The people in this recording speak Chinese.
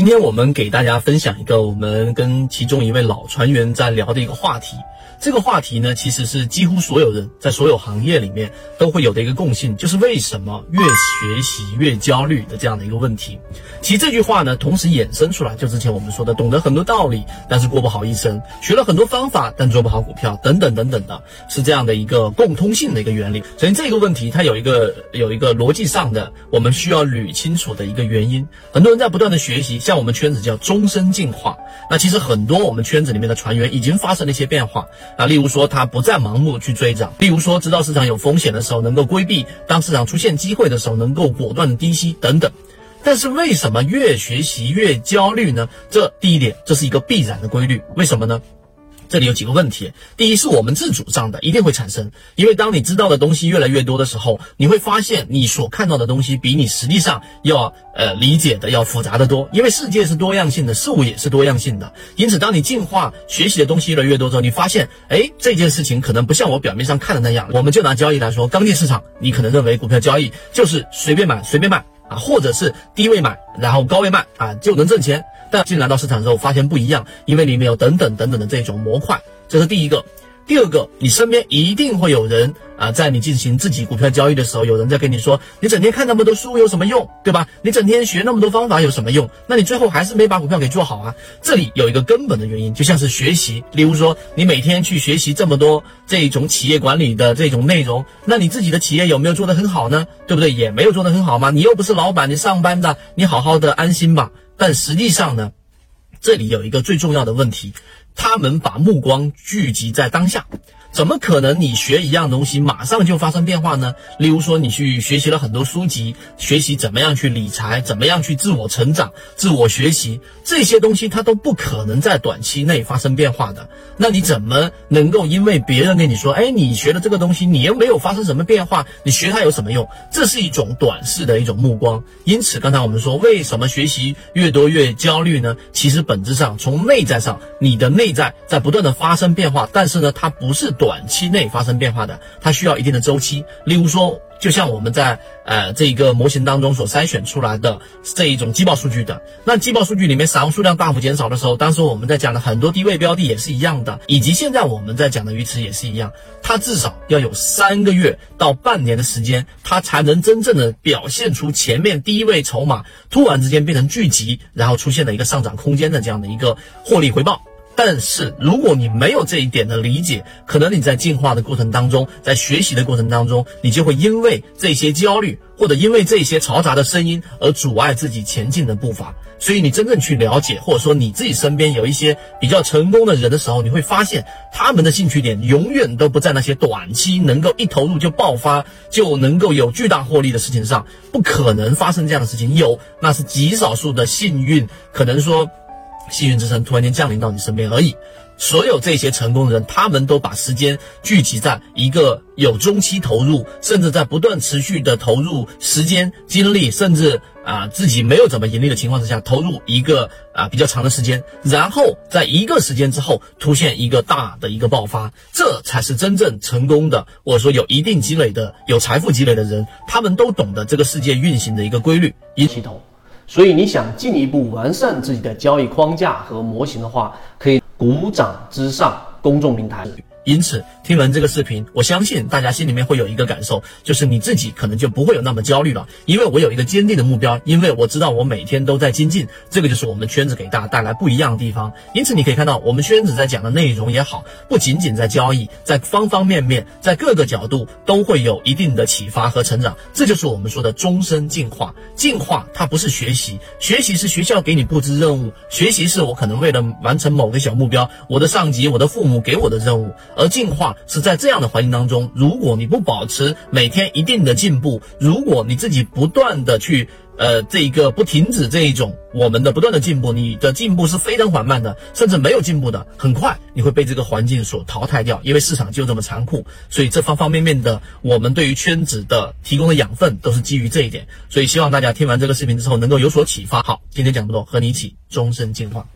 今天我们给大家分享一个我们跟其中一位老船员在聊的一个话题。这个话题呢，其实是几乎所有人在所有行业里面都会有的一个共性，就是为什么越学习越焦虑的这样的一个问题。其实这句话呢，同时衍生出来，就之前我们说的，懂得很多道理，但是过不好一生；学了很多方法，但做不好股票，等等等等的，是这样的一个共通性的一个原理。所以这个问题它有一个有一个逻辑上的我们需要捋清楚的一个原因。很多人在不断的学习，像我们圈子叫终身进化。那其实很多我们圈子里面的船员已经发生了一些变化。啊，例如说他不再盲目去追涨，例如说知道市场有风险的时候能够规避，当市场出现机会的时候能够果断的低吸等等。但是为什么越学习越焦虑呢？这第一点，这是一个必然的规律。为什么呢？这里有几个问题。第一，是我们自主上的，一定会产生。因为当你知道的东西越来越多的时候，你会发现你所看到的东西比你实际上要呃理解的要复杂的多。因为世界是多样性的，事物也是多样性的。因此，当你进化学习的东西越来越多之后，你发现，哎，这件事情可能不像我表面上看的那样。我们就拿交易来说，刚进市场，你可能认为股票交易就是随便买随便卖啊，或者是低位买，然后高位卖啊就能挣钱。但进来到市场之后，发现不一样，因为里面有等等等等的这种模块，这是第一个。第二个，你身边一定会有人啊，在你进行自己股票交易的时候，有人在跟你说，你整天看那么多书有什么用，对吧？你整天学那么多方法有什么用？那你最后还是没把股票给做好啊。这里有一个根本的原因，就像是学习，例如说你每天去学习这么多这种企业管理的这种内容，那你自己的企业有没有做得很好呢？对不对？也没有做得很好吗？你又不是老板，你上班的，你好好的安心吧。但实际上呢？这里有一个最重要的问题，他们把目光聚集在当下。怎么可能你学一样东西马上就发生变化呢？例如说，你去学习了很多书籍，学习怎么样去理财，怎么样去自我成长、自我学习这些东西，它都不可能在短期内发生变化的。那你怎么能够因为别人跟你说，哎，你学了这个东西，你又没有发生什么变化，你学它有什么用？这是一种短视的一种目光。因此，刚才我们说，为什么学习越多越焦虑呢？其实本质上从内在上，你的内在在不断的发生变化，但是呢，它不是。短期内发生变化的，它需要一定的周期。例如说，就像我们在呃这一个模型当中所筛选出来的这一种季报数据的，那季报数据里面散户数量大幅减少的时候，当时我们在讲的很多低位标的也是一样的，以及现在我们在讲的鱼池也是一样，它至少要有三个月到半年的时间，它才能真正的表现出前面低位筹码突然之间变成聚集，然后出现了一个上涨空间的这样的一个获利回报。但是，如果你没有这一点的理解，可能你在进化的过程当中，在学习的过程当中，你就会因为这些焦虑，或者因为这些嘈杂的声音而阻碍自己前进的步伐。所以，你真正去了解，或者说你自己身边有一些比较成功的人的时候，你会发现他们的兴趣点永远都不在那些短期能够一投入就爆发，就能够有巨大获利的事情上，不可能发生这样的事情。有，那是极少数的幸运，可能说。幸运之神突然间降临到你身边而已。所有这些成功的人，他们都把时间聚集在一个有中期投入，甚至在不断持续的投入时间、精力，甚至啊自己没有怎么盈利的情况之下，投入一个啊比较长的时间，然后在一个时间之后出现一个大的一个爆发，这才是真正成功的。我说有一定积累的、有财富积累的人，他们都懂得这个世界运行的一个规律，一起投。所以你想进一步完善自己的交易框架和模型的话，可以鼓掌之上公众平台。因此，听完这个视频，我相信大家心里面会有一个感受，就是你自己可能就不会有那么焦虑了，因为我有一个坚定的目标，因为我知道我每天都在精进，这个就是我们圈子给大家带来不一样的地方。因此，你可以看到我们圈子在讲的内容也好，不仅仅在交易，在方方面面，在各个角度都会有一定的启发和成长，这就是我们说的终身进化。进化它不是学习，学习是学校给你布置任务，学习是我可能为了完成某个小目标，我的上级、我的父母给我的任务。而进化是在这样的环境当中，如果你不保持每天一定的进步，如果你自己不断的去呃这一个不停止这一种我们的不断的进步，你的进步是非常缓慢的，甚至没有进步的，很快你会被这个环境所淘汰掉，因为市场就这么残酷。所以这方方面面的我们对于圈子的提供的养分都是基于这一点。所以希望大家听完这个视频之后能够有所启发。好，今天讲不多，和你一起终身进化。